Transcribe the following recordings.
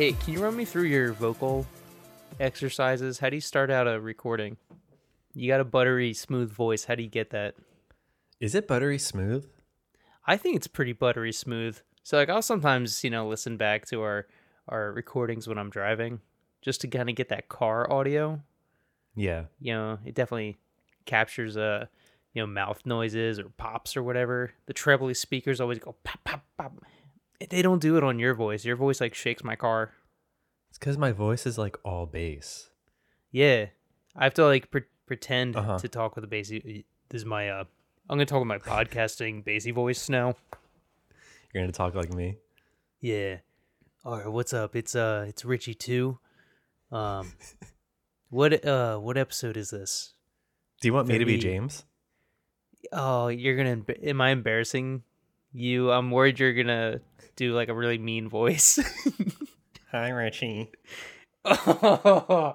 Hey, can you run me through your vocal exercises? How do you start out a recording? You got a buttery smooth voice. How do you get that? Is it buttery smooth? I think it's pretty buttery smooth. So like I'll sometimes, you know, listen back to our our recordings when I'm driving just to kind of get that car audio. Yeah. You know, it definitely captures uh, you know, mouth noises or pops or whatever. The trebly speakers always go pop pop pop. They don't do it on your voice. Your voice like shakes my car. Because my voice is like all bass. Yeah, I have to like pre- pretend Uh-huh. to talk with a bassy. This is my uh, I'm gonna talk with my podcasting bassy voice now. You're gonna talk like me. Yeah. All right, what's up? It's uh, it's Richie too. Um, what uh, what episode is this? Do you want me to be James? Oh, you're gonna. Am I embarrassing you? I'm worried you're gonna do like a really mean voice. Hi, Richie. yeah,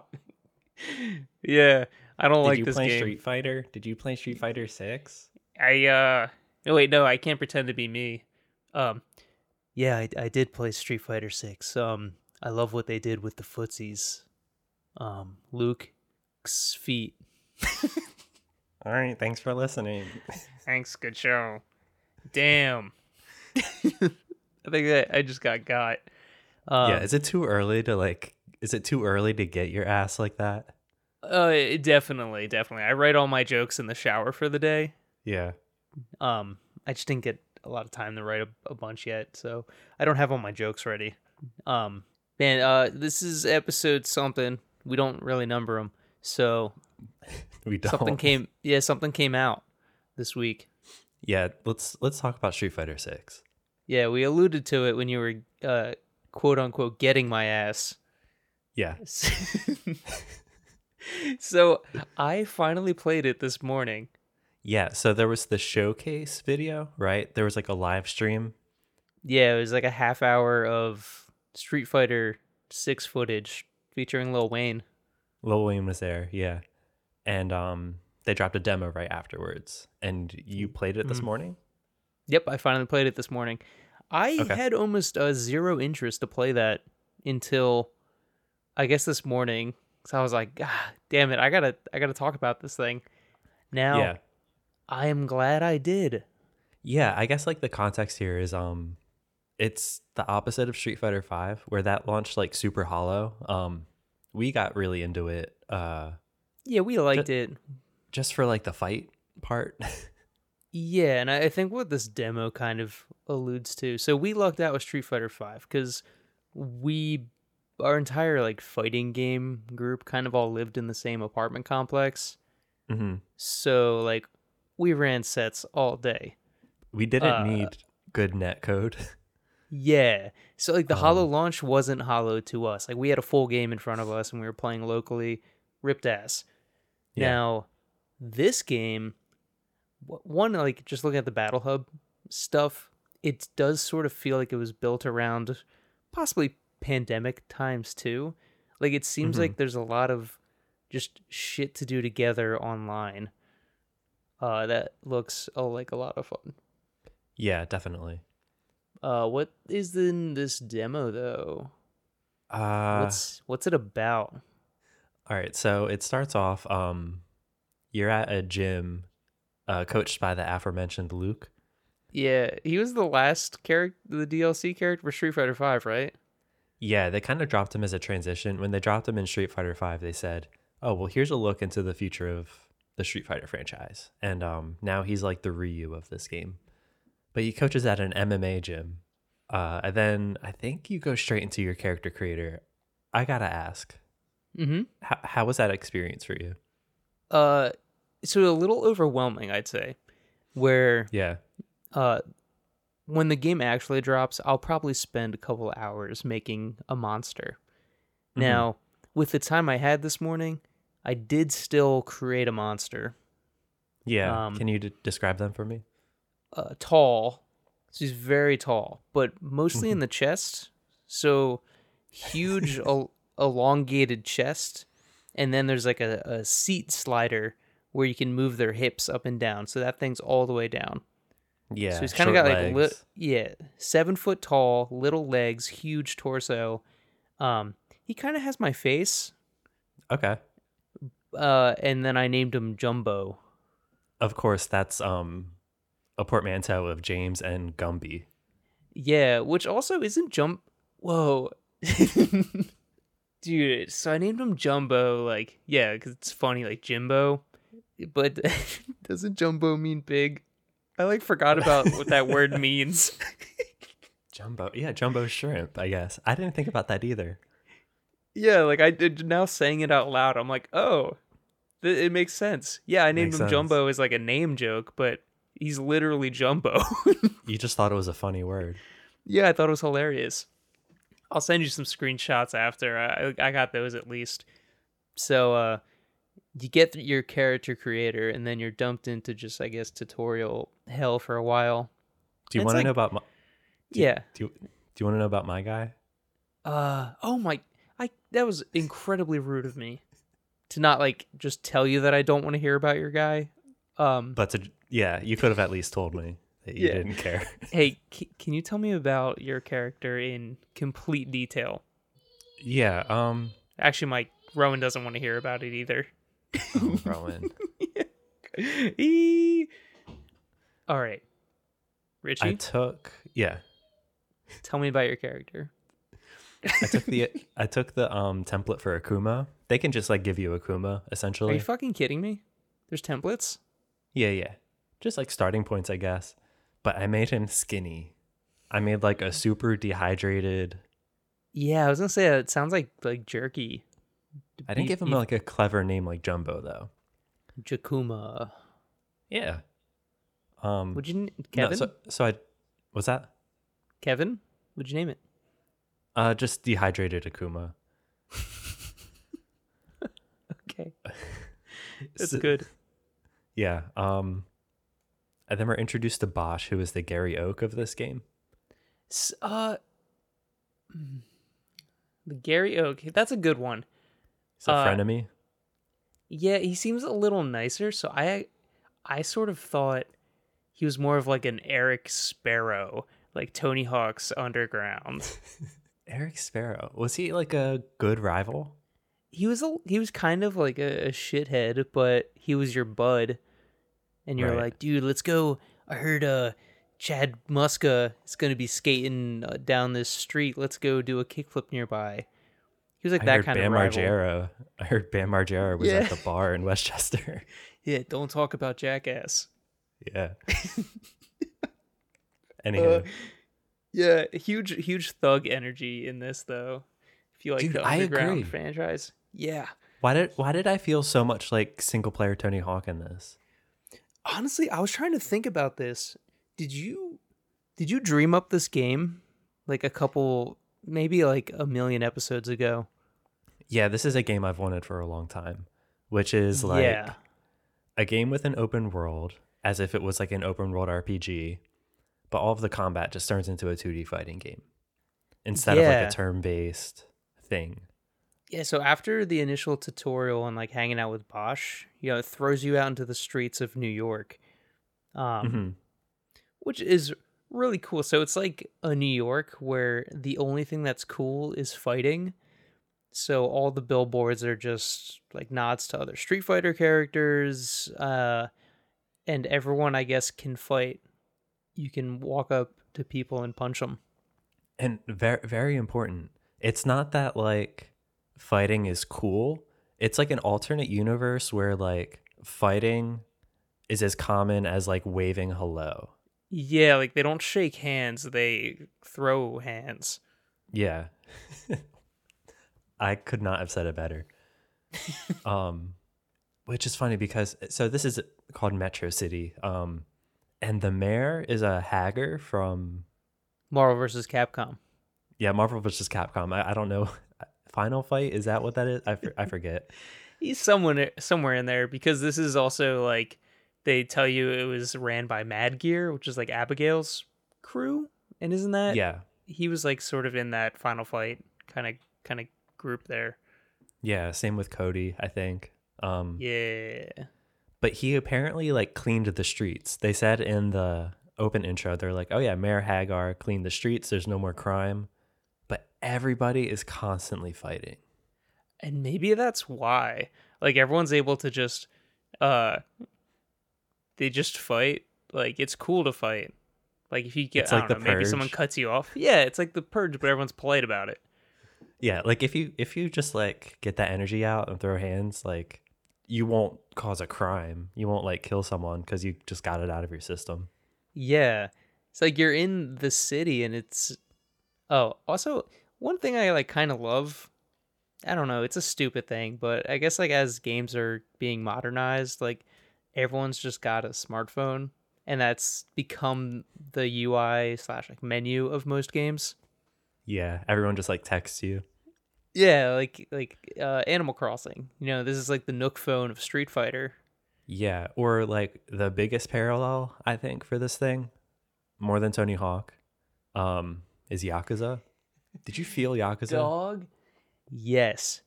I don't Did like you this play game. Street Fighter? Did you play Street Fighter Six? I uh no wait no I can't pretend to be me. Um yeah I, I did play Street Fighter 6. Um I love what they did with the footsies. Um Luke's feet. All right. Thanks for listening. Thanks, good show. Damn. I think that I just got got. Um, yeah. Is it too early to like? Is it too early to get your ass like that? uh, definitely, definitely. I write all my jokes in the shower for the day. Yeah. Um, I just didn't get a lot of time to write a, a bunch yet, so I don't have all my jokes ready. Um, man, uh, this is episode something. We don't really number them, so We don't. something came. Yeah, something came out this week. Yeah. Let's let's talk about Street Fighter Six. Yeah, we alluded to it when you were uh, quote unquote getting my ass. Yeah. so I finally played it this morning. Yeah. So there was the showcase video, right? There was like a live stream. Yeah, it was like a half hour of Street Fighter six footage featuring Lil Wayne. Lil Wayne was there. Yeah. And um, they dropped a demo right afterwards. And you played it this Mhm. morning. Yep, I finally played it this morning. I Okay. had almost uh, zero interest to play that until I guess this morning. So I was like, ah, damn it, I gotta I gotta talk about this thing. Now Yeah. I am glad I did. Yeah, I guess like the context here is um it's the opposite of Street Fighter 5 where that launched like super hollow. Um we got really into it uh Yeah, we liked it. just for like the fight part. Yeah, and I think what this demo kind of alludes to. So we lucked out with Street Fighter Five because we, our entire like fighting game group, kind of all lived in the same apartment complex. hmm So like, we ran sets all day. We didn't Uh, need good net code. Yeah. So like the Hollow Um, launch wasn't Hollow to us. Like we had a full game in front of us and we were playing locally, ripped ass. Yeah. Now, this game, one like just looking at the Battle Hub stuff, it does sort of feel like it was built around possibly pandemic times too. Like it seems Mhm. like there's a lot of just shit to do together online. Uh, that looks oh, like a lot of fun. yeah, definitely. Uh, what is in this demo though? Uh What's what's it about? all right, so it starts off um you're at a gym uh coached by the aforementioned Luke. Yeah, he was the last character, the DLC character for Street Fighter Five, right? Yeah, they kind of dropped him as a transition. When they dropped him in Street Fighter Five, they said, "Oh, well, here's a look into the future of the Street Fighter franchise." And um, now he's like the Ryu of this game. But he coaches at an MMA gym, uh, and then I think you go straight into your character creator. I gotta ask, Mm-hmm. how, how was that experience for you? Uh, so a little overwhelming, I'd say. Where Yeah, uh, when the game actually drops, I'll probably spend a couple hours making a monster. Mhm. Now, with the time I had this morning, I did still create a monster. yeah. Um, Can you d- describe them for me? uh, tall. She's very tall, but mostly in the chest. So huge, el- elongated chest, and then there's like a, a seat slider where you can move their hips up and down. So that thing's all the way down. Yeah, so he's kind of got like li- legs. yeah, seven foot tall, little legs, huge torso, Um, he kind of has my face. Okay. Uh, and then I named him Jumbo. Of course, that's um a portmanteau of James and Gumby. Yeah, which also isn't Jump. Whoa. Dude, so I named him Jumbo, like, yeah, because it's funny, like Jimbo. But doesn't Jumbo mean big? I like forgot about what that word means. Jumbo, yeah, jumbo shrimp. I guess I didn't think about that either. Yeah, like I did now saying it out loud. I'm like, oh, th- it makes sense. Yeah, I named Makes him sense. Jumbo as like a name joke, but he's literally Jumbo. You just thought it was a funny word. yeah, I thought it was hilarious. I'll send you some screenshots after. I I got those at least. So uh, you get your character creator, and then you're dumped into just I guess tutorial hell for a while. Do you want to like- know about my? Do- Yeah. Do you, do you want to know about my guy? Uh oh my I that was incredibly rude of me to not like just tell you that I don't want to hear about your guy. Um But to yeah, you could have at least told me that you Yeah. didn't care. hey, c- can you tell me about your character in complete detail? yeah. Um. Actually, my Rowan doesn't want to hear about it either. Oh, Rowan. Eee. All right. Richie, I took yeah. tell me about your character. I took the I took the um template for Akuma. They can just like give you Akuma essentially. Are you fucking kidding me? There's templates? yeah, yeah. Just like starting points, I guess. But I made him skinny. I made like a super dehydrated. Yeah, I was gonna say it sounds like like jerky. I didn't give him like a clever name like Jumbo though. Jakuma. Yeah. Um. Would you n- no, Kevin? so so I what's that Kevin? Would you name it? uh just dehydrated Akuma. Okay. That's So- good. Yeah. Um. And then we're introduced to Bosch, who is the Gary Oak of this game. S- Uh mm, the Gary Oak. That's a good one. He's a Uh, frenemy. Yeah, he seems a little nicer, so I I sort of thought he was more of like an Eric Sparrow, like Tony Hawk's Underground. Eric Sparrow was he like a good rival? he was a he was kind of like a, a shithead, but he was your bud, and you're Right. like, dude, let's go. I heard uh Chad Muska is gonna be skating uh, down this street. Let's go do a kickflip nearby. He was like I that kind Bam of rival. Margera. I heard Bam Margera was Yeah. at the bar in Westchester. Yeah, don't talk about Jackass. yeah. Anywho, Uh, yeah, huge huge thug energy in this though. If you like Dude, the I underground agree. franchise, yeah. why did why did I feel so much like single player Tony Hawk in this? Honestly, I was trying to think about this. Did you did you dream up this game like a couple maybe like a million episodes ago? Yeah, this is a game I've wanted for a long time, which is like yeah. a game with an open world, as if it was like an open world RPG, but all of the combat just turns into a 2D fighting game instead of like a turn based thing. Yeah, so after the initial tutorial and like hanging out with Bosch, you know, it throws you out into the streets of New York. Um hmm which is really cool. So it's like a New York where the only thing that's cool is fighting. So all the billboards are just like nods to other Street Fighter characters, uh, and everyone I guess can fight. You can walk up to people and punch them. And very very important. It's not that like fighting is cool. It's like an alternate universe where like fighting is as common as like waving hello. Yeah, like they don't shake hands; they throw hands. Yeah. I could not have said it better. um which is funny because so this is called Metro City. Um and the mayor is a Haggar from Marvel versus Capcom. yeah, Marvel versus Capcom. I, I don't know. Final Fight is that what that is? I, for- I forget. He's someone somewhere in there because this is also like they tell you it was ran by Mad Gear, which is like Abigail's crew, and isn't that yeah. he was like sort of in that final fight kind of kind of group there. Yeah, same with Cody, I think. Um Yeah. but he apparently like cleaned the streets. They said in the open intro, they're like, "Oh yeah, Mayor Haggar cleaned the streets. There's no more crime." But everybody is constantly fighting. and maybe that's why like everyone's able to just uh they just fight like it's cool to fight like if you get It's I like don't the know, maybe someone cuts you off yeah it's like the purge but everyone's polite about it Yeah, like if you if you just like get that energy out and throw hands, like you won't cause a crime. You won't like kill someone because you just got it out of your system. yeah it's like you're in the city and it's oh also one thing i like kind of love i don't know it's a stupid thing but i guess like as games are being modernized like everyone's just got a smartphone and that's become the ui slash like menu of most games Yeah, everyone just like texts you. Yeah, like like uh, Animal Crossing. You know, this is like the Nook phone of Street Fighter. Yeah, or like the biggest parallel I think for this thing, more than Tony Hawk, um, is Yakuza. Did you feel Yakuza? Dog. Yes,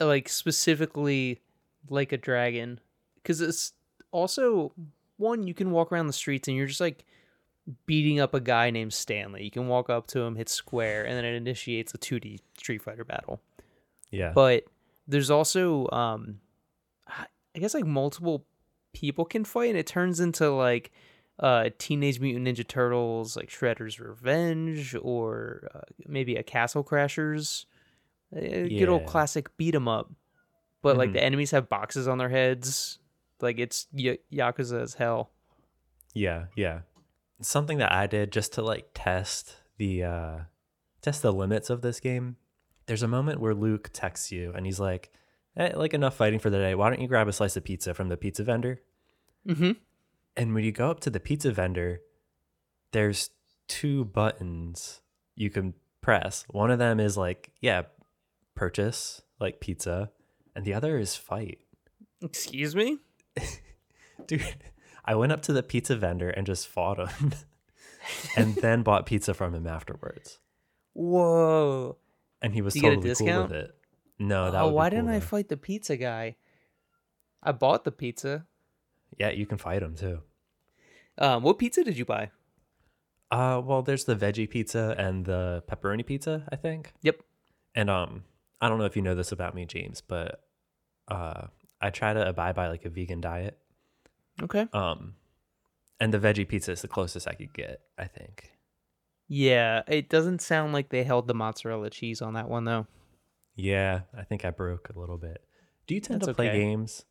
like specifically like a dragon, because it's also one you can walk around the streets and you're just like beating up a guy named Stanley. You can walk up to him, hit square, and then it initiates a 2D Street Fighter battle. Yeah, but there's also um i guess like multiple people can fight and it turns into like uh teenage mutant ninja turtles like shredder's revenge or uh, maybe a castle crashers uh, good old classic beat 'em up but like Mhm. the enemies have boxes on their heads like it's y- yakuza as hell yeah, yeah. Something that I did just to like test the uh test the limits of this game. There's a moment where Luke texts you and he's like, "Hey, like enough fighting for the day. Why don't you grab a slice of pizza from the pizza vendor?" mm-hmm And when you go up to the pizza vendor, there's two buttons you can press. One of them is like, yeah, purchase like pizza, and the other is fight. excuse me Dude, I went up to the pizza vendor and just fought him and then bought pizza from him afterwards. whoa And he was Did you get a totally cool with it. No, that oh why cool, didn't i fight the pizza guy i bought the pizza Yeah, you can fight him too. um what pizza did you buy Uh, well, there's the veggie pizza and the pepperoni pizza, I think. Yep. And um, I don't know if you know this about me, James, but uh, I try to abide by like a vegan diet. Okay Um, and the veggie pizza is the closest I could get, I think. Yeah, it doesn't sound like they held the mozzarella cheese on that one though. Yeah, I think I broke a little bit. Do you tend That's to play okay. games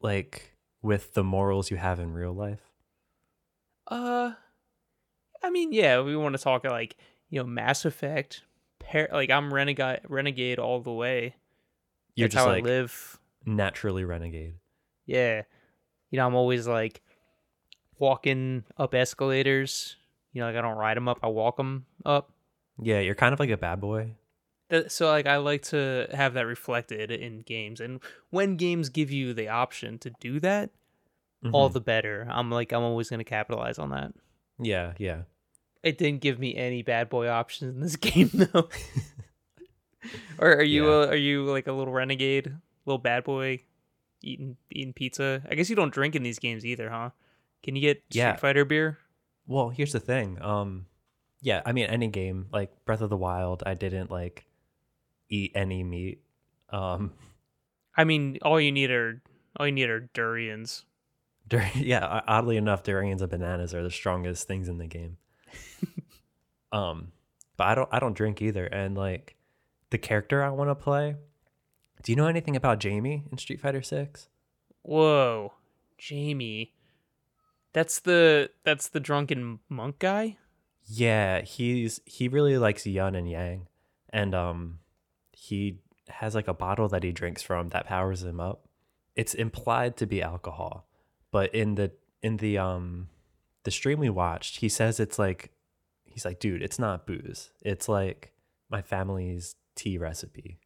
like with the morals you have in real life? Uh, I mean, yeah, we want to talk like you know Mass Effect. Par- like I'm renegade, renegade all the way. You're That's just how like I live. naturally renegade. Yeah, you know I'm always like walking up escalators. You know, like I don't ride them up, I walk them up. Yeah, you're kind of like a bad boy. So like I like to have that reflected in games, and when games give you the option to do that, all Mhm. the better. I'm like I'm always gonna capitalize on that. yeah, yeah. It didn't give me any bad boy options in this game though. or are you Yeah. uh, are you like a little renegade, little bad boy, eating eating pizza? I guess you don't drink in these games either, huh? Can you get Street Yeah. Fighter beer? Well, here's the thing. Um, yeah, I mean, any game like Breath of the Wild, I didn't like eat any meat. Um, I mean, all you need are all you need are durians. dur- yeah, oddly enough, durians and bananas are the strongest things in the game. um, but I don't, I don't drink either. And like the character I want to play. Do you know anything about Jamie in Street Fighter Six? Whoa, Jamie, that's the that's the drunken monk guy. Yeah, he's he really likes Yun and Yang, and um, he has like a bottle that he drinks from that powers him up. It's implied to be alcohol, but in the in the um the stream we watched, he says it's like he's like, dude, it's not booze. It's like my family's tea recipe.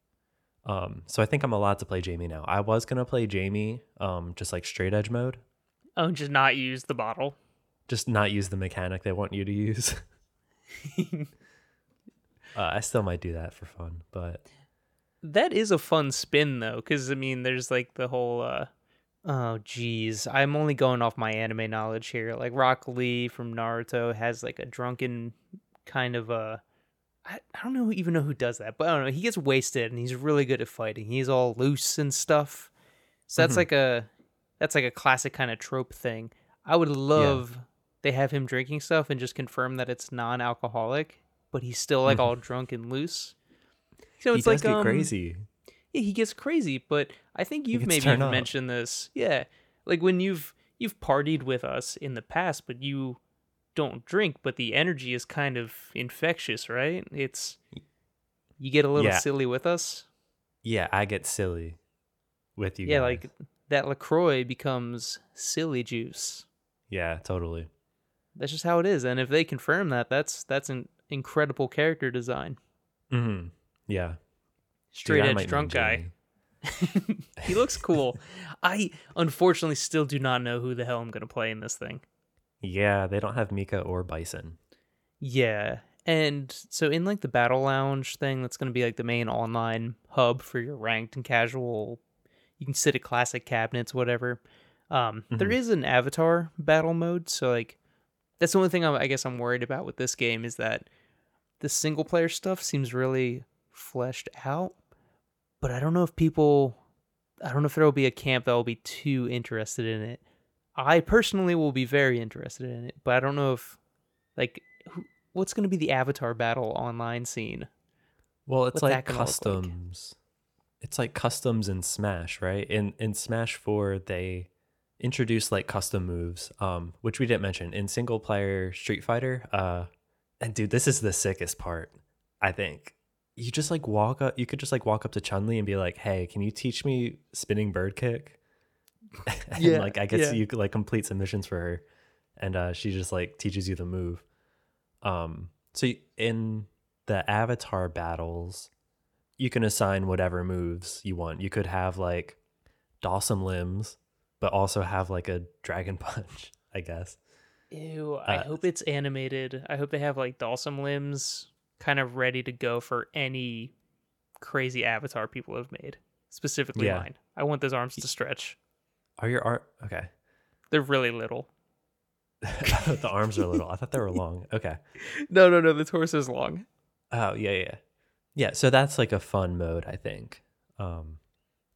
Um, so I think I'm allowed to play Jamie now. I was gonna play Jamie, um, just like straight edge mode, Oh, just not use the bottle. just not use the mechanic they want you to use. uh, I still might do that for fun, but That is a fun spin though, because I mean, there's like the whole. uh Oh geez, I'm only going off my anime knowledge here. Like Rock Lee from Naruto has like a drunken kind of a I, I don't know even know who does that, but I don't know. He gets wasted and he's really good at fighting. He's all loose and stuff. So that's Mhm. like a that's like a classic kind of trope thing. I would love they have him drinking stuff and just confirm that it's non-alcoholic, but he's still like Mhm. all drunk and loose. So he it's does like um, crazy. yeah, he gets crazy, but I think you've maybe turned even up. mentioned this. Yeah. Like when you've you've partied with us in the past, but you don't drink, but the energy is kind of infectious, right? It's you get a little Yeah. silly with us. Yeah, I get silly with you. yeah, guys. like that LaCroix becomes silly juice. yeah, totally. That's just how it is. And if they confirm that, that's that's an incredible character design. hmm Yeah, Straight I edge drunk guy. He looks cool. I unfortunately still do not know who the hell I'm gonna play in this thing. Yeah, they don't have Mika or Bison. Yeah. And so in like the battle lounge thing, that's going to be like the main online hub for your ranked and casual. You can sit at classic cabinets, whatever. Um, there Mhm. is an avatar battle mode, so like that's the only thing I'm, I guess I'm worried about with this game is that the single player stuff seems really fleshed out, but I don't know if people, I don't know if there will be a camp that will be too interested in it. I personally will be very interested in it, but I don't know if like who, what's going to be the avatar battle online scene. Well, it's What's like that like? customs. It's like customs in Smash, right? In in Smash 4, they introduced like custom moves, um, which we didn't mention in single player Street Fighter. Uh, and dude, this is the sickest part. I think you just like walk up. You could just like walk up to Chun Li and be like, "Hey, can you teach me spinning bird kick?" and Yeah, like I guess yeah. you could like complete submissions for her, and uh, she just like teaches you the move. Um, so in the avatar battles, you can assign whatever moves you want. You could have like Dhalsim limbs, but also have like a dragon punch, I guess. Ew, I Uh, hope it's animated. I hope they have like Dhalsim limbs kind of ready to go for any crazy avatar people have made. Specifically Yeah. mine. I want those arms to stretch. Are your art okay? They're really little. the arms are little. I thought they were long. Okay. No, no, no. The torso is long. Oh yeah, yeah, yeah. So that's like a fun mode, I think. Um,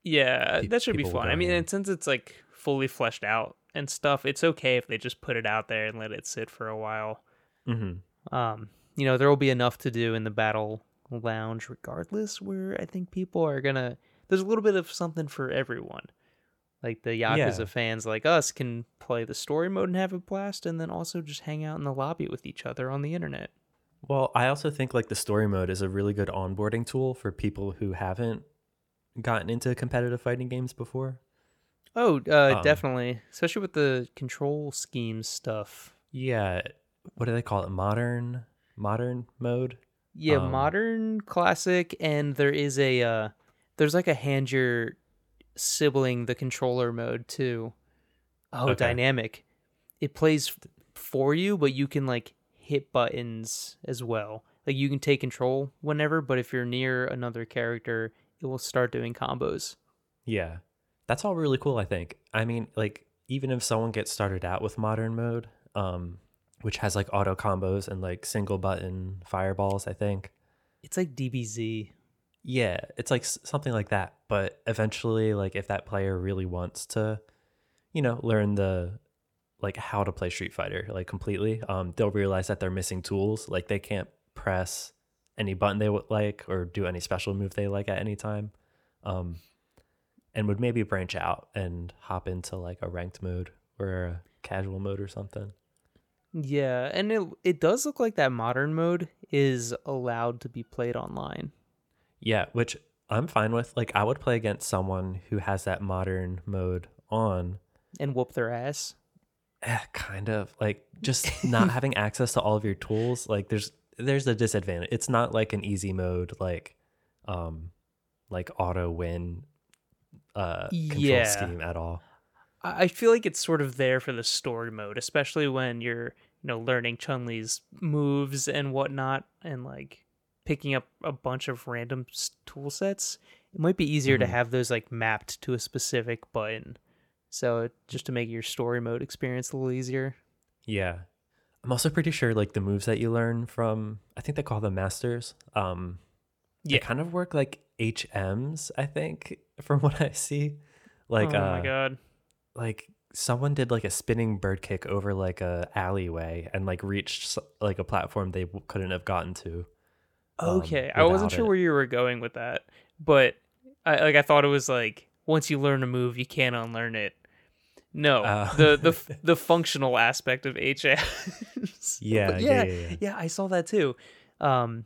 Yeah, Pe- that should be fun. I mean, and since it's like fully fleshed out and stuff, it's okay if they just put it out there and let it sit for a while. mhm. Um, you know, there will be enough to do in the battle lounge regardless where I think people are gonna there's a little bit of something for everyone. Like the Yakuza Yeah. fans like us can play the story mode and have a blast and then also just hang out in the lobby with each other on the internet. Well, I also think like the story mode is a really good onboarding tool for people who haven't gotten into competitive fighting games before. Oh, uh, Um, definitely. Especially with the control scheme stuff. Yeah, what do they call it? Modern modern mode? Yeah, Um, modern, classic, and there is a uh there's like a hand your sibling the controller mode too. Oh, Okay. dynamic. It plays for you, but you can like hit buttons as well. Like you can take control whenever, but if you're near another character, it will start doing combos. Yeah. That's all really cool, I think. I mean, like even if someone gets started out with modern mode, um which has like auto combos and like single button fireballs, I think. It's like DBZ. Yeah, it's like something like that. But eventually, like if that player really wants to, you know, learn the like how to play Street Fighter like completely, um, they'll realize that they're missing tools. Like they can't press any button they would like or do any special move they like at any time, um, and would maybe branch out and hop into like a ranked mode or a casual mode or something. Yeah, and it it does look like that modern mode is allowed to be played online. Yeah, which I'm fine with. Like I would play against someone who has that modern mode on. and whoop their ass. Eh, kind of like just not having access to all of your tools like there's there's a disadvantage it's not like an easy mode like um like auto win uh control Yeah. scheme at all I I feel like it's sort of there for the story mode, especially when you're, you know, learning Chun Li's moves and whatnot, and like picking up a bunch of random s- tool sets. It might be easier to Mhm. have those like mapped to a specific button, so just to make your story mode experience a little easier. yeah I'm also pretty sure like the moves that you learn from I think they call them masters. Um Yeah. they kind of work like HMs, I think, from what I see. Like oh uh my god. like someone did like a spinning bird kick over like a alleyway and like reached like a platform they w- couldn't have gotten to. Um, Okay, I wasn't sure it. where you were going with that, but I like I thought it was like once you learn a move, you can't unlearn it. No, Uh. the the the functional aspect of HMs. Yeah, yeah, yeah, yeah, yeah. I saw that too. Um,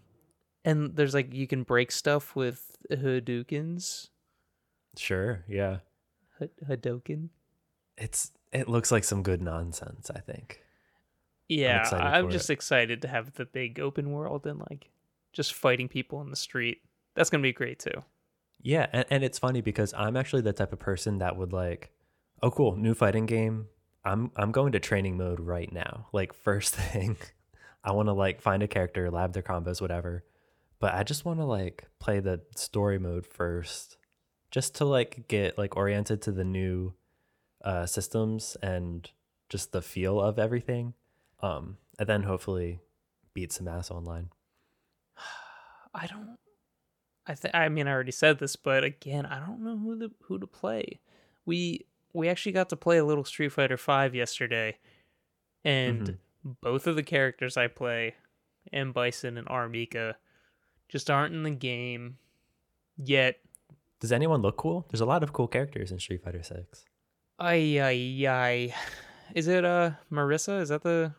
and there's like you can break stuff with Hadoukens, Sure, yeah. H- Hadoken. It's it looks like some good nonsense, I think. Yeah, I'm for just excited to have the big open world and like just fighting people in the street. That's gonna be great too. Yeah, and, and it's funny because I'm actually the type of person that would like, oh cool, new fighting game. I'm I'm going to training mode right now. Like first thing, I want to like find a character, lab their combos, whatever. But I just want to like play the story mode first, just to like get like oriented to the new uh, systems and just the feel of everything. Um, and then hopefully beat some ass online. I don't. I th- I mean, I already said this, but again, I don't know who to who to play. We we actually got to play a little Street Fighter Five yesterday, and both of the characters I play, M Bison and R. Mika, just aren't in the game yet. Does anyone look cool? There's a lot of cool characters in Street Fighter Six. Ay ay ay. Is it uh Marisa? Is that the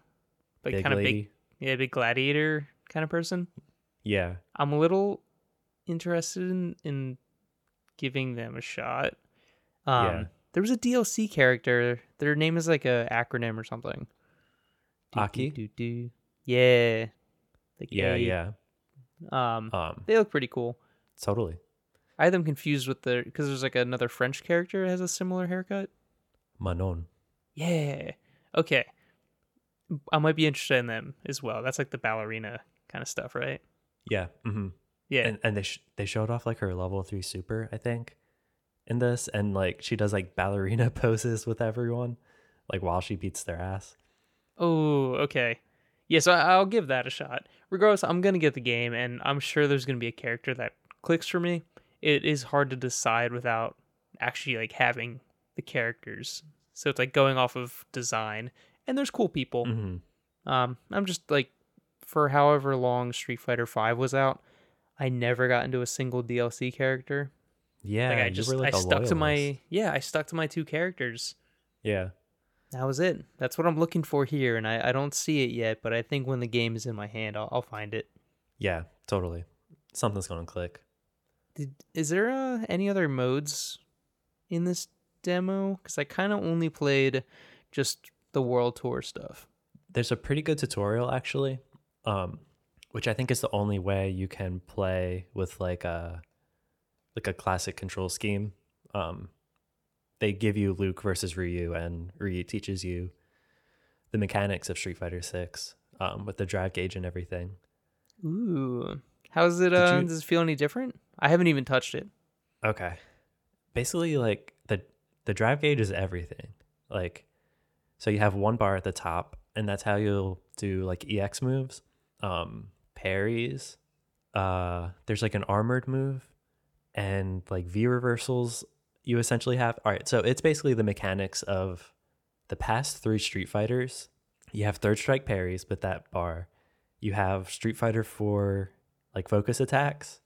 like kind of big yeah big gladiator kind of person? Yeah. I'm a little interested in, in giving them a shot. Um, Yeah. There was a DLC character. Their name is like a acronym or something. Do, Aki? Do, do, do. Yeah. Like Yeah, yeah. Um, Um, they look pretty cool. totally. I had them confused with the because there's like another French character that has a similar haircut. Manon. Yeah. Okay. I might be interested in them as well. That's like the ballerina kind of stuff, right? Yeah. hmm Yeah. And and they sh- they showed off like her level three super, I think, in this, and like she does like ballerina poses with everyone, like while she beats their ass. Oh, okay. Yeah, so I'll give that a shot. Regardless, I'm gonna get the game, and I'm sure there's gonna be a character that clicks for me. It is hard to decide without actually like having the characters. So it's like going off of design, and there's cool people. hmm Um, I'm just like, for however long Street Fighter Five was out, I never got into a single DLC character. Yeah, like I just like, I stuck to my yeah I stuck to my two characters. yeah. That was it. That's what I'm looking for here, and I, I don't see it yet, but I think when the game is in my hand, I'll, I'll find it. Yeah, totally. Something's gonna click. Did, is there uh, any other modes in this demo? Because I kind of only played just the World Tour stuff. There's a pretty good tutorial actually, um, which I think is the only way you can play with like a like a classic control scheme. Um, they give you Luke versus Ryu, and Ryu teaches you the mechanics of Street Fighter Six um, with the drive gauge and everything. Ooh, how's it? Uh, you- Does it feel any different? I haven't even touched it. Okay. Basically like the the drive gauge is everything. Like so you have one bar at the top and that's how you'll do like EX moves, um parries, uh there's like an armored move and like V reversals you essentially have. All right, so it's basically the mechanics of the past 3 Street Fighters. You have third strike parries with that bar. You have Street Fighter 4 like focus attacks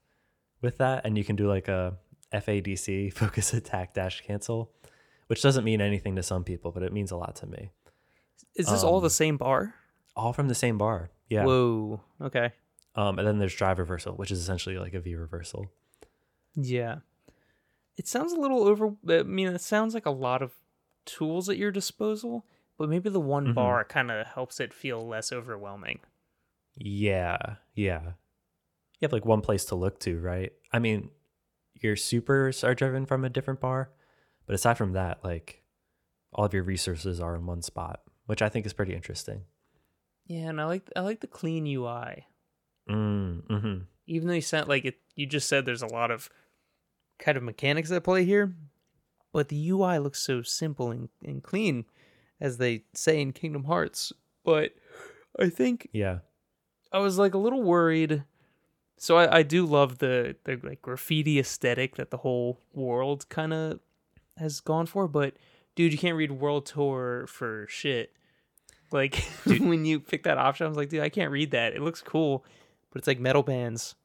with that and you can do like a FADC focus attack dash cancel, which doesn't mean anything to some people, but it means a lot to me. Is this all the Um, same bar? All from the same bar. Yeah. Whoa. Okay. Um, and then there's drive reversal, which is essentially like a V reversal. Yeah. It sounds a little over. I mean, it sounds like a lot of tools at your disposal, but maybe the one Mhm. bar kind of helps it feel less overwhelming. Yeah. Yeah. You have like one place to look to, right? I mean, your supers are driven from a different bar, but aside from that, like all of your resources are in one spot, which I think is pretty interesting. Yeah, and I like I like the clean UI. Mm, hmm Even though you said like it, you just said there's a lot of kind of mechanics at play here, but the UI looks so simple and, and clean, as they say in Kingdom Hearts. But I think Yeah. I was like a little worried. So I, I do love the the like graffiti aesthetic that the whole world kind of has gone for, but dude, you can't read World Tour for shit. Like when you pick that option, I was like, dude, I can't read that. It looks cool, but it's like metal bands.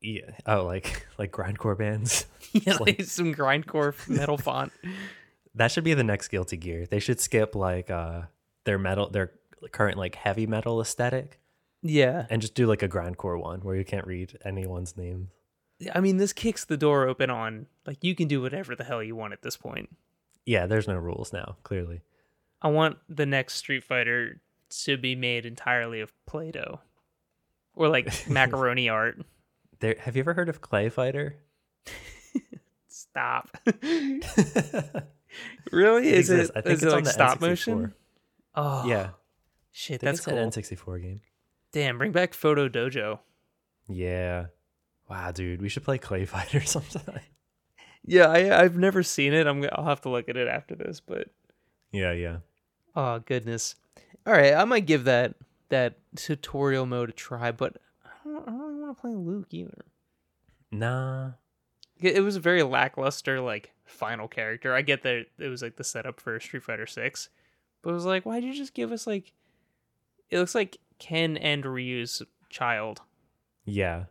Yeah. Oh, like like grindcore bands. Yeah, like- like some grindcore metal font. That should be the next Guilty Gear. They should skip like uh their metal their current like heavy metal aesthetic Yeah, and just do like a grindcore one where you can't read anyone's name. I mean, this kicks the door open on like you can do whatever the hell you want at this point. Yeah, there's no rules now, clearly. I want the next Street Fighter to be made entirely of Play-Doh or like macaroni art. There have you ever heard of Clay Fighter? Stop. really? It Is it. I think is it's it on like the stop N64. motion? Oh, yeah. Shit, that's it's an. N64 game. Damn, bring back Photo Dojo. Yeah. Wow, dude, we should play Clay Fighter sometime. Yeah, I I've never seen it. I'm I'll have to look at it after this, but yeah, yeah. Oh goodness. All right, I might give that that tutorial mode a try, but I don't, I don't really want to play Luke either. Nah. It it was a very lackluster like final character. I get that it was like the setup for Street Fighter Six, but it was like, why'd you just give us like? It looks like Ken and Ryu's child. Yeah.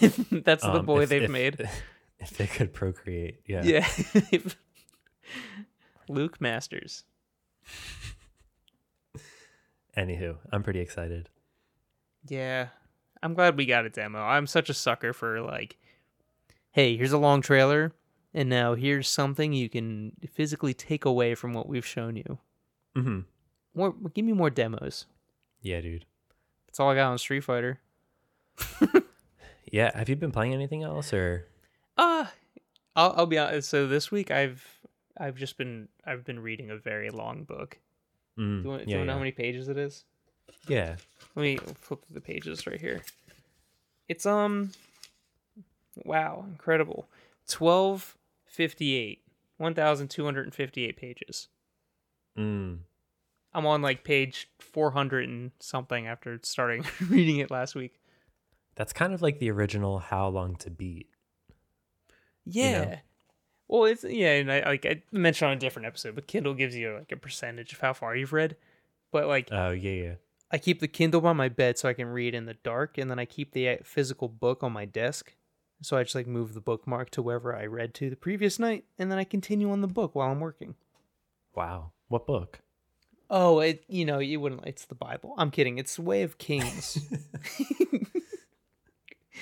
That's the Um, boy if- they've if- made. If they could procreate, yeah. Yeah. Luke Masters. Anywho, I'm pretty excited. Yeah. I'm glad we got a demo. I'm such a sucker for like, hey, here's a long trailer, and now here's something you can physically take away from what we've shown you. Mm-hmm. More, give me more demos. Yeah, dude. That's all I got on Street Fighter. Yeah. Have you been playing anything else or? Uh I'll I'll be honest. So this week I've I've just been I've been reading a very long book. Mm, Do you want, do yeah, you want to know how many pages it is? yeah. Let me flip the pages right here. It's um wow, incredible. 1258. 1258 pages. Mm. I'm on like page 400 and something after starting reading it last week. That's kind of like the original How Long to Beat. Yeah. know? Well, it's yeah, and I like I mentioned on a different episode, but Kindle gives you like a percentage of how far you've read. But like Oh, yeah, yeah. I keep the Kindle by my bed so I can read in the dark, and then I keep the uh, physical book on my desk. So I just like move the bookmark to wherever I read to the previous night, and then I continue on the book while I'm working. Wow. What book? Oh, it you know you wouldn't. It's the Bible. I'm kidding. It's the Way of Kings.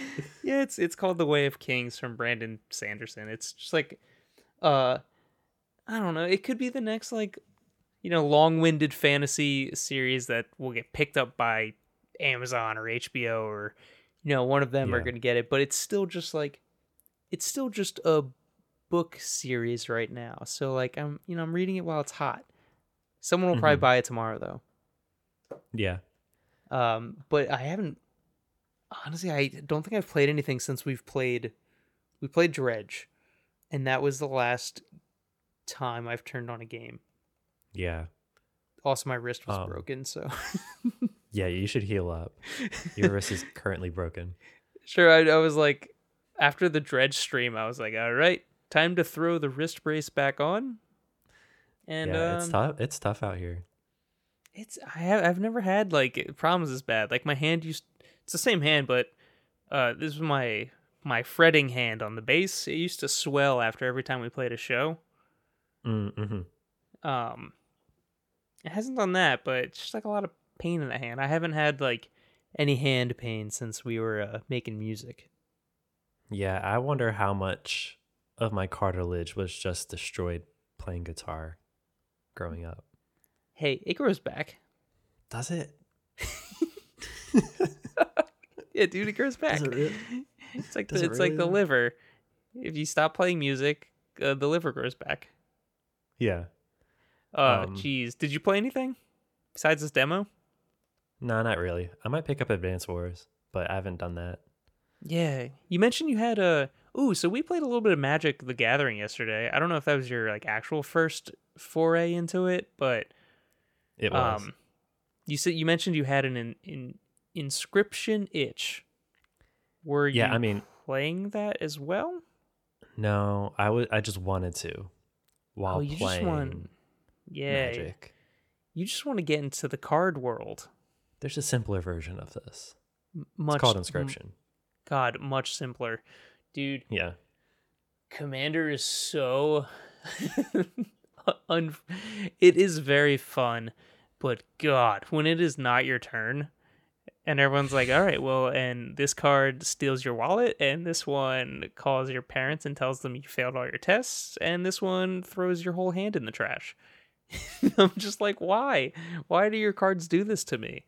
yeah, it's it's called The Way of Kings from Brandon Sanderson. It's just like, uh, I don't know. It could be the next like, you know, long-winded fantasy series that will get picked up by Amazon or HBO or, you know, one of them are gonna get it. But it's still just like, it's still just a book series right now. So like, I'm you know I'm reading it while it's hot. Someone will probably Mhm. buy it tomorrow though. Yeah. Um, but I haven't. Honestly, I don't think I've played anything since we've played. We played Dredge, and that was the last time I've turned on a game. Yeah. Also, my wrist was Um, broken, so Yeah, you should heal up. Your wrist is currently broken. sure. I, I was like, after the Dredge stream, I was like, all right, time to throw the wrist brace back on. And yeah, it's um, tough. It's tough out here. It's I have I've never had like problems as bad. Like my hand used it's the same hand, but uh this was my my fretting hand on the bass. It used to swell after every time we played a show. Mm-hmm. Um it hasn't done that, but it's just like a lot of pain in the hand. I haven't had like any hand pain since we were uh, making music. Yeah, I wonder how much of my cartilage was just destroyed playing guitar growing up. Hey, it grows back. Does it? Yeah, dude, it grows back. It's like Does the, it it's like the really? liver. If you stop playing music, uh, the liver grows back. Yeah. Uh, Um, jeez, did you play anything besides this demo? No, not really. I might pick up Advance Wars, but I haven't done that. Yeah, you mentioned you had a. Ooh, so we played a little bit of Magic: The Gathering yesterday. I don't know if that was your like actual first foray into it, but It was. um, you said you mentioned you had an in, in Inscryption itch. Were Yeah, you I mean- playing that as well? No, I would. I just wanted to while oh, you playing just want yeah, Magic. you just want to get into the card world. There's a simpler version of this. M- Much It's called m- Inscryption. God, much simpler, dude. Yeah. Commander is so un- it is very fun, but god, when it is not your turn and everyone's like, "All right, well, and this card steals your wallet and this one calls your parents and tells them you failed all your tests and this one throws your whole hand in the trash." I'm just like, "Why? Why do your cards do this to me?"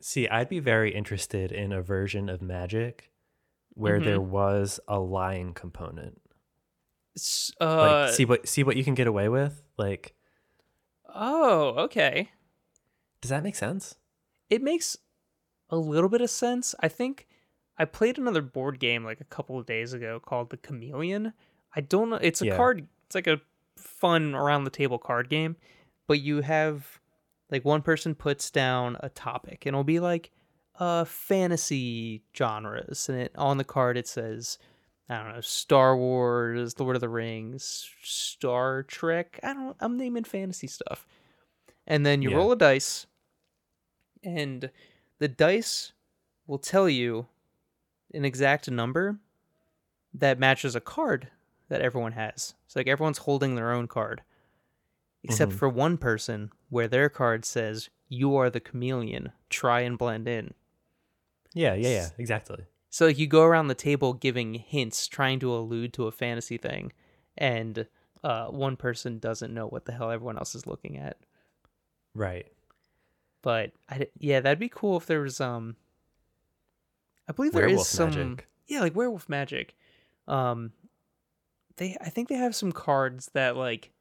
See, I'd be very interested in a version of Magic where there Mm-hmm. was a lying component. S- Like, Uh, see what see what you can get away with. Like, oh, okay. does that make sense? it makes a little bit of sense. I think I played another board game like a couple of days ago called The Chameleon. I don't know. It's a Yeah. card. It's like a fun around the table card game, but you have like one person puts down a topic, and it'll be like uh fantasy genres, and it on the card it says. I don't know, Star Wars, Lord of the Rings, Star Trek. I don't I'm naming fantasy stuff. And then you Yeah. roll a dice and the dice will tell you an exact number that matches a card that everyone has. So like everyone's holding their own card. Except Mhm. for one person where their card says you are the chameleon, try and blend in. Yeah, yeah, yeah, exactly. So like you go around the table giving hints, trying to allude to a fantasy thing, and uh, one person doesn't know what the hell everyone else is looking at. Right. But I, yeah, that'd be cool if there was um. I believe there is Werewolf some magic. yeah, like werewolf magic. Um, they I think they have some cards that like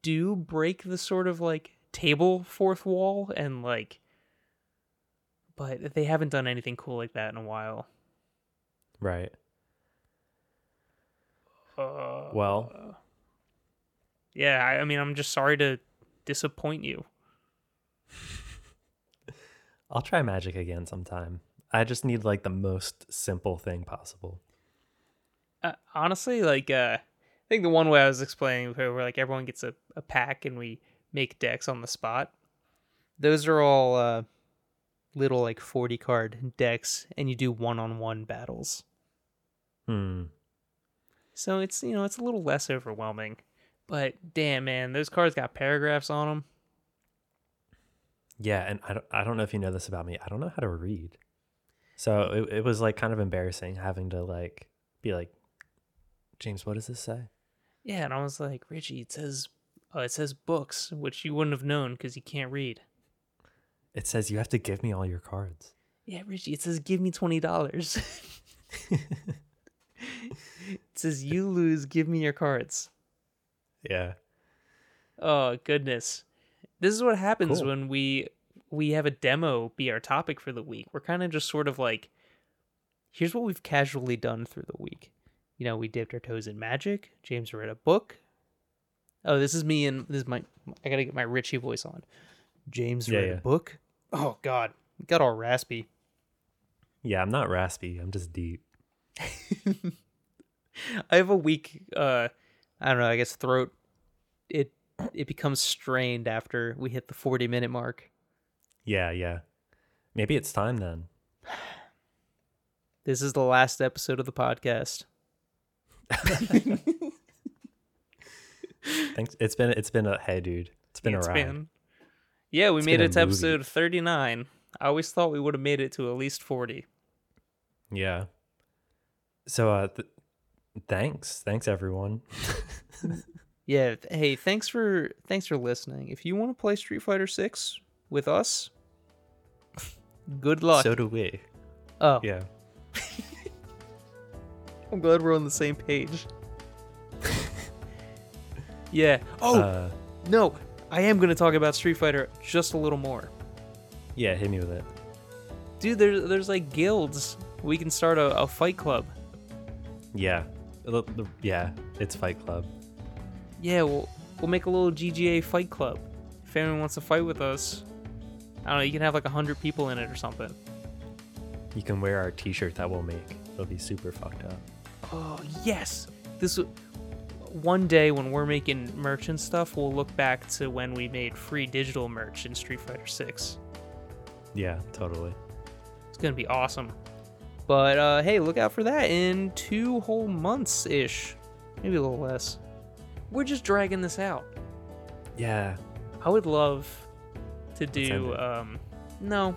do break the sort of like table fourth wall and like, but they haven't done anything cool like that in a while. Right. Uh, Well, yeah, I, I mean, I'm just sorry to disappoint you. I'll try Magic again sometime. I just need like the most simple thing possible. Uh, honestly, like, uh, I think the one way I was explaining where, where like everyone gets a, a pack and we make decks on the spot. Those are all uh, little like 40 card decks, and you do one on one battles. Hmm. So it's you know it's a little less overwhelming. But damn man, those cards got paragraphs on them. Yeah, and I don't, I don't know if you know this about me. I don't know how to read. So it, it was like kind of embarrassing having to like be like, James, what does this say? Yeah, and I was like, Richie, it says uh, it says books, which you wouldn't have known because you can't read. It says you have to give me all your cards. Yeah, Richie, it says give me twenty dollars. it says you lose, give me your cards. Yeah. Oh goodness. This is what happens Cool. when we we have a demo be our topic for the week. We're kind of just sort of like here's what we've casually done through the week. You know, we dipped our toes in magic. James read a book. Oh, this is me and this is my I got to get my Richie voice on. James Yeah, read yeah. a book. Oh god. Got all raspy. Yeah, I'm not raspy. I'm just deep. I have a weak uh I don't know, I guess throat it it becomes strained after we hit the 40 minute mark. Yeah, yeah. Maybe it's time then. This is the last episode of the podcast. Thanks. It's been it's been a hey dude. It's been It's a ride. been- Yeah, we It's made it to movie. episode 39. I always thought we would have made it to at least 40. Yeah. So uh th- thanks. Thanks everyone. Yeah, hey, thanks for thanks for listening. If you want to play Street Fighter 6 with us, good luck. So do we. oh, Yeah. I'm glad we're on the same page. yeah. Oh, Uh no. I am going to talk about Street Fighter just a little more. yeah, hit me with it. Dude, there's there's like guilds. We can start a, a fight club. Yeah. Yeah, it's Fight Club. Yeah, we'll we'll make a little GGA fight club. If anyone wants to fight with us, I don't know. You can have like a hundred people in it or something. You can wear our T-shirt that we'll make. It'll be super fucked up. Oh yes, this one day when we're making merch and stuff, we'll look back to when we made free digital merch in Street Fighter Six. Yeah, totally. It's gonna be awesome. But uh, hey, look out for that in two whole months ish, maybe a little less. We're just dragging this out. Yeah. I would love to do. Um, no.